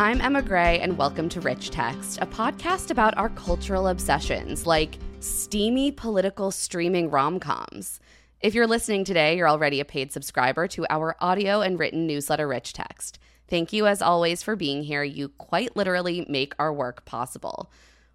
I'm Emma Gray, and welcome to Rich Text, a podcast about our cultural obsessions like steamy political streaming rom coms. If you're listening today, you're already a paid subscriber to our audio and written newsletter, Rich Text. Thank you, as always, for being here. You quite literally make our work possible.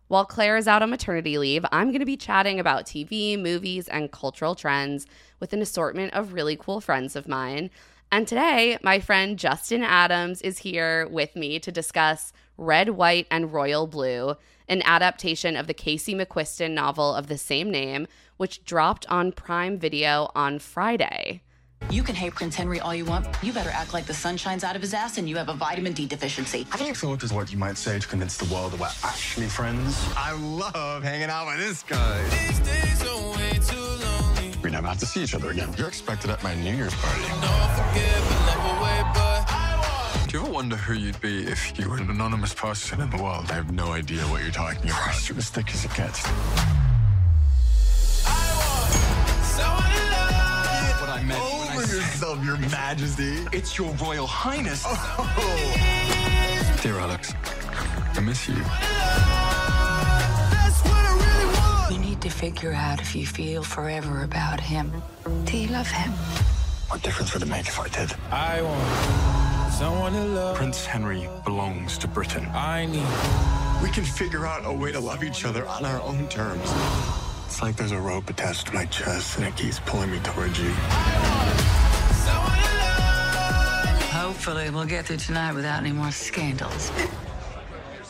While Claire is out on maternity leave, I'm going to be chatting about TV, movies, and cultural trends with an assortment of really cool friends of mine. And today, my friend Justin Adams is here with me to discuss Red, White, and Royal Blue, an adaptation of the Casey McQuiston novel of the same name, which dropped on Prime Video on Friday. You can hate Prince Henry all you want. You better act like the sun shines out of his ass and you have a vitamin D deficiency. Have you thought is what you might say to convince the world that we're actually friends? I love hanging out with this guy. We never have to see each other again. You're expected at my New Year's party. Do you ever wonder who you'd be if you were an anonymous person in the world? I have no idea what you're talking about. Christ, you're as thick as it gets. What I meant when I Over said, yourself, your majesty. it's your royal highness. Oh. Dear Alex, I miss you. To figure out if you feel forever about him. Do you love him? What difference would it make if I did? I want someone to love. Prince Henry belongs to Britain. I need We can figure out a way to love each other on our own terms. It's like there's a rope attached to my chest and it keeps pulling me towards you. Hopefully, we'll get through tonight without any more scandals.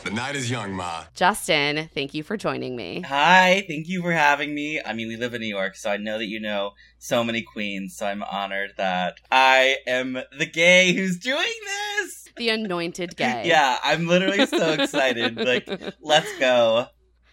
The night is young, Ma. Justin, thank you for joining me. Hi, thank you for having me. I mean, we live in New York, so I know that you know so many queens, so I'm honored that I am the gay who's doing this. The anointed gay. Yeah, I'm literally so excited. Like, let's go.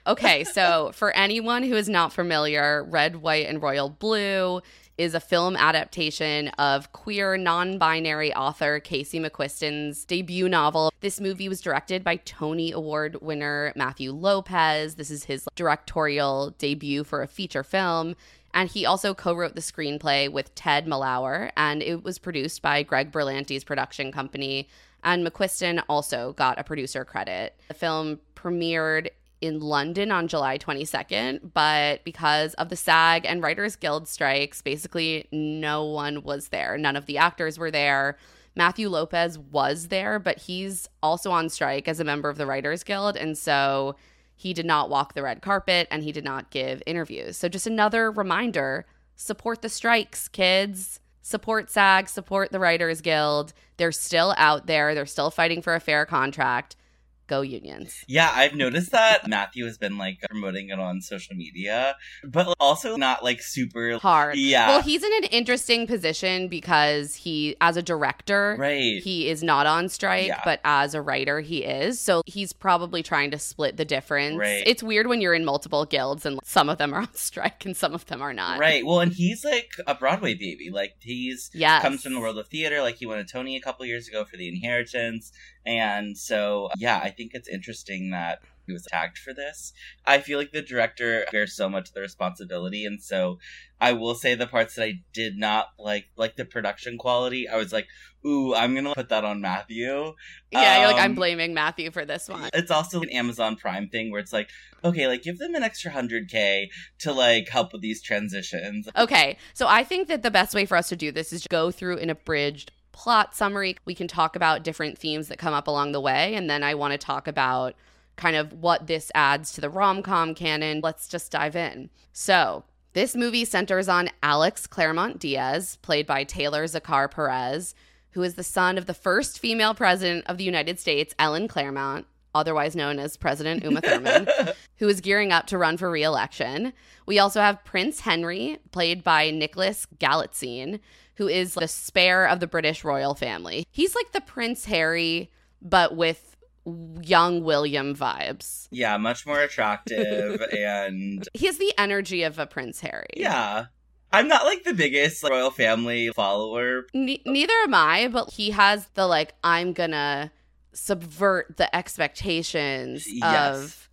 Okay, so for anyone who is not familiar, Red, White, and Royal Blue is a film adaptation of queer non binary author Casey McQuiston's debut novel. This movie was directed by Tony Award winner Matthew Lopez. This is his directorial debut for a feature film. And he also co wrote the screenplay with Ted Malawer, and it was produced by Greg Berlanti's production company. And McQuiston also got a producer credit. The film premiered in London on July 22nd, but because of the SAG and Writers Guild strikes, basically no one was there. None of the actors were there. Matthew Lopez was there, but he's also on strike as a member of the Writers Guild. And so he did not walk the red carpet and he did not give interviews. So just another reminder support the strikes, kids. Support SAG, support the Writers Guild. They're still out there, they're still fighting for a fair contract. Go unions. Yeah, I've noticed that Matthew has been like promoting it on social media, but also not like super hard. Yeah. Well, he's in an interesting position because he, as a director, Right. he is not on strike, Yeah. but as a writer, he is. So he's probably trying to split the difference. Right. It's weird when you're in multiple guilds and some of them are on strike and some of them are not. Right. Well, and he's like a Broadway baby. Like he's Yes. comes from the world of theater. Like he won a Tony a couple years ago for The Inheritance, and so yeah, I think it's interesting that he was tagged for this. I feel like the director bears so much of the responsibility, and so I will say the parts that I did not like, like the production quality. I was like, ooh, I'm gonna put that on Matthew. Yeah, you're like, I'm Um, blaming Matthew for this one. It's also an Amazon Prime thing where it's like, okay, like give them an extra hundred k to like help with these transitions. Okay, so I think that the best way for us to do this is to go through an abridged plot summary. We can talk about different themes that come up along the way, and then I want to talk about kind of what this adds to the rom com canon. Let's just dive in. So, this movie centers on Alex Claremont Diaz, played by Taylor Zakhar Perez, who is the son of the first female president of the United States, Ellen Claremont, otherwise known as President Uma Thurman, who is gearing up to run for re-election. We also have Prince Henry, played by Nicholas Galitzine, who is the spare of the British royal family. He's like the Prince Harry, but with young William vibes. Yeah, much more attractive and He has the energy of a Prince Harry. yeah. I'm not like the biggest like, royal family follower. Ne- neither am I, but he has the like, I'm gonna subvert the expectations Yes. of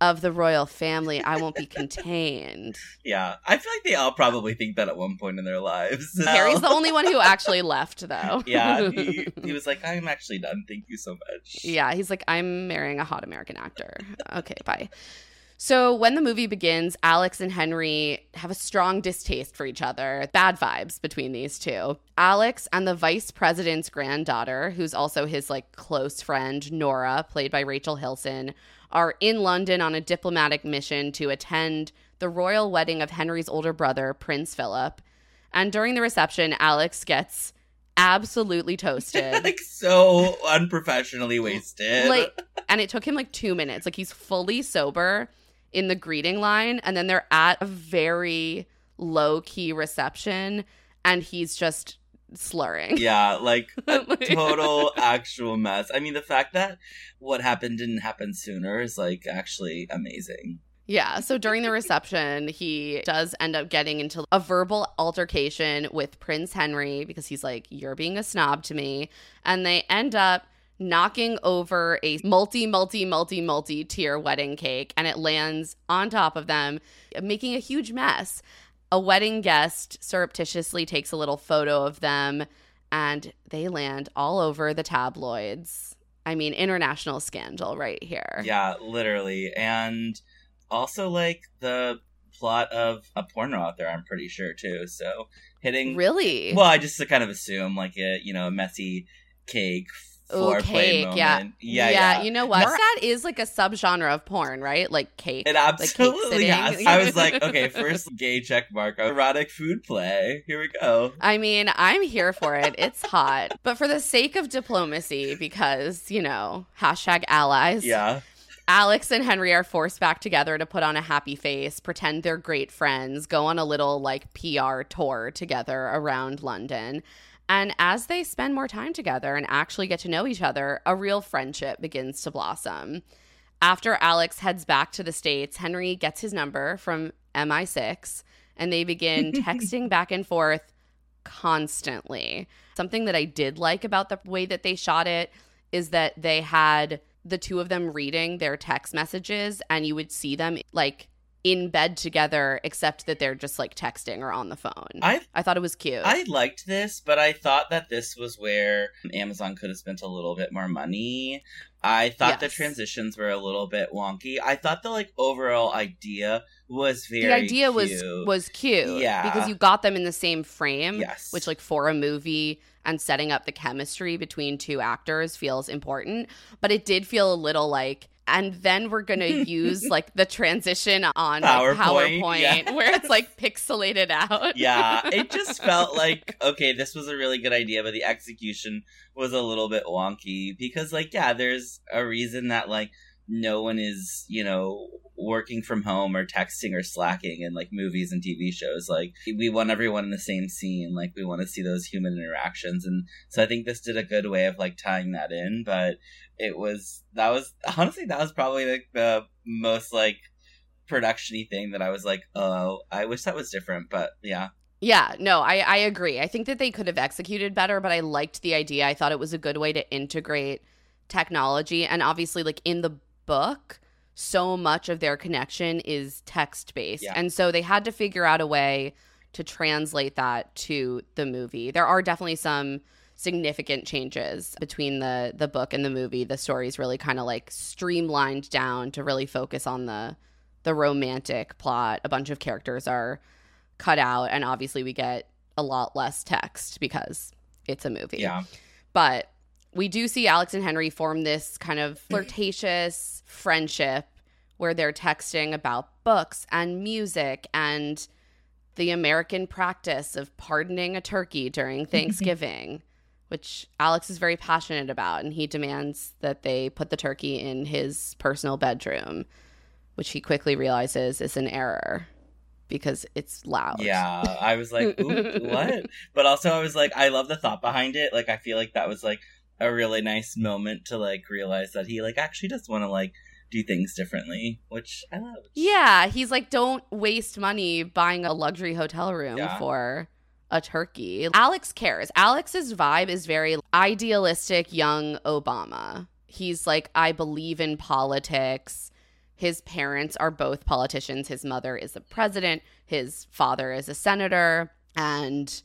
of the royal family, I won't be contained. Yeah, I feel like they all probably think that at one point in their lives. Harry's the only one who actually left, though. yeah, he, he was like, "I'm actually done. Thank you so much." Yeah, he's like, I'm marrying a hot American actor. Okay, bye. So when the movie begins, Alex and Henry have a strong distaste for each other. Bad vibes between these two. Alex and the vice president's granddaughter, who's also his like close friend Nora, played by Rachel Hilson, are in London on a diplomatic mission to attend the royal wedding of Henry's older brother, Prince Philip. And during the reception, Alex gets absolutely toasted. like so unprofessionally wasted. like and it took him like 2 minutes. Like he's fully sober in the greeting line and then they're at a very low key reception and he's just slurring. yeah, like a total actual mess. I mean, the fact that what happened didn't happen sooner is like actually amazing. Yeah. So during the reception, he does end up getting into a verbal altercation with Prince Henry because he's like, You're being a snob to me. And they end up knocking over a multi, multi, multi, multi tier wedding cake and it lands on top of them, making a huge mess. A wedding guest surreptitiously takes a little photo of them and they land all over the tabloids. I mean, international scandal right here. Yeah, literally. And also like the plot of a porno out there, I'm pretty sure too. So hitting Really? Well, I just kind of assume like a you know a messy cake Ooh, cake, yeah. yeah, yeah. You know what? That is like a subgenre of porn, right? Like cake. It like cake absolutely sitting. has. I was like, okay, first gay check mark, erotic food play. Here we go. I mean, I'm here for it. It's hot. But for the sake of diplomacy, because, you know, hashtag allies, Yeah. Alex and Henry are forced back together to put on a happy face, pretend they're great friends, go on a little like PR tour together around London. And as they spend more time together and actually get to know each other, a real friendship begins to blossom. After Alex heads back to the States, Henry gets his number from MI6 and they begin texting back and forth constantly. Something that I did like about the way that they shot it is that they had the two of them reading their text messages and you would see them like in bed together except that they're just like texting or on the phone. I I thought it was cute. I liked this, but I thought that this was where Amazon could have spent a little bit more money. I thought the transitions were a little bit wonky. I thought the like overall idea was very the idea was was cute Yeah. because you got them in the same frame Yes. which like for a movie and setting up the chemistry between two actors feels important but it did feel a little like and then we're gonna use like the transition on like, PowerPoint, PowerPoint yeah. where it's like pixelated out. yeah, it just felt like okay, this was a really good idea, but the execution was a little bit wonky because, like, yeah, there's a reason that like no one is, you know, working from home or texting or slacking in like movies and TV shows. Like, we want everyone in the same scene. Like, we want to see those human interactions, and so I think this did a good way of like tying that in. But it was that was honestly that was probably like the most like production-y thing that I was like, oh, I wish that was different, but yeah. Yeah, no, I, I agree. I think that they could have executed better, but I liked the idea. I thought it was a good way to integrate technology. And obviously, like in the book, so much of their connection is text based. Yeah. And so they had to figure out a way to translate that to the movie. There are definitely some significant changes between the the book and the movie. The story's really kind of like streamlined down to really focus on the the romantic plot. A bunch of characters are cut out and obviously we get a lot less text because it's a movie. Yeah. But we do see Alex and Henry form this kind of flirtatious friendship where they're texting about books and music and the American practice of pardoning a turkey during Thanksgiving, which Alex is very passionate about. And he demands that they put the turkey in his personal bedroom, which he quickly realizes is an error because it's loud. Yeah, I was like, Ooh, what? But also, I was like, I love the thought behind it. Like, I feel like that was like a really nice moment to like realize that he like actually does want to like do things differently, which I love. Yeah, he's like, don't waste money buying a luxury hotel room Yeah. for a turkey. Alex cares. Alex's vibe is very idealistic young Obama. He's like, I believe in politics. His parents are both politicians. His mother is a president, his father is a senator, and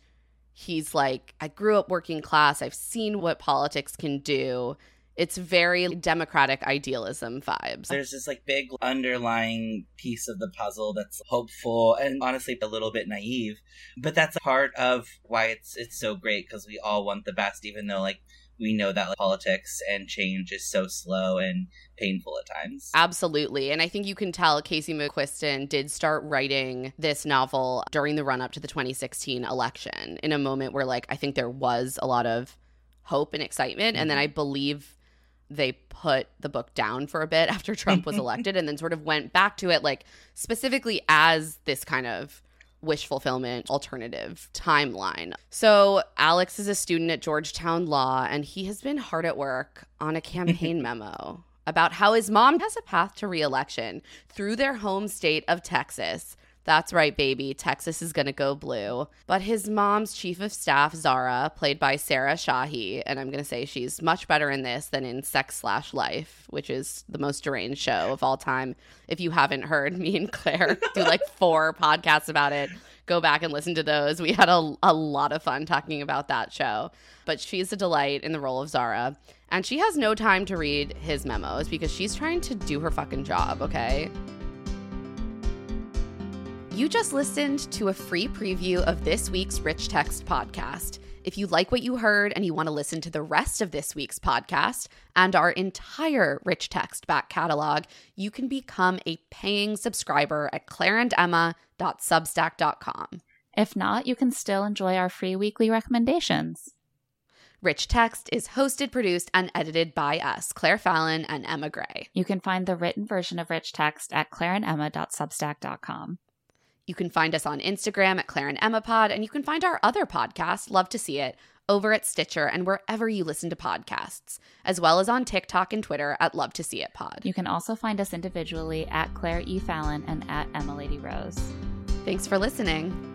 he's like, I grew up working class. I've seen what politics can do. It's very democratic idealism vibes. There's this like big underlying piece of the puzzle that's hopeful and honestly a little bit naive, but that's a part of why it's it's so great because we all want the best, even though like we know that like, politics and change is so slow and painful at times. Absolutely. And I think you can tell Casey McQuiston did start writing this novel during the run up to the 2016 election in a moment where, like, I think there was a lot of hope and excitement. Mm-hmm. And then I believe they put the book down for a bit after Trump was elected and then sort of went back to it, like, specifically as this kind of wish fulfillment alternative timeline. So, Alex is a student at Georgetown Law, and he has been hard at work on a campaign memo about how his mom has a path to reelection through their home state of Texas that's right, baby. Texas is going to go blue. But his mom's chief of staff, Zara, played by Sarah Shahi, and I'm going to say she's much better in this than in Sex Slash Life, which is the most deranged show of all time. If you haven't heard me and Claire do like four podcasts about it, go back and listen to those. We had a, a lot of fun talking about that show. But she's a delight in the role of Zara. And she has no time to read his memos because she's trying to do her fucking job, okay? You just listened to a free preview of this week's Rich Text podcast. If you like what you heard and you want to listen to the rest of this week's podcast and our entire Rich Text back catalog, you can become a paying subscriber at claireandemma.substack.com. If not, you can still enjoy our free weekly recommendations. Rich Text is hosted, produced, and edited by us, Claire Fallon and Emma Gray. You can find the written version of Rich Text at claireandemma.substack.com. You can find us on Instagram at Claire and Emma Pod, and you can find our other podcast, Love to See It, over at Stitcher and wherever you listen to podcasts, as well as on TikTok and Twitter at Love to See It Pod. You can also find us individually at Claire E. Fallon and at Emma Lady Rose. Thanks for listening.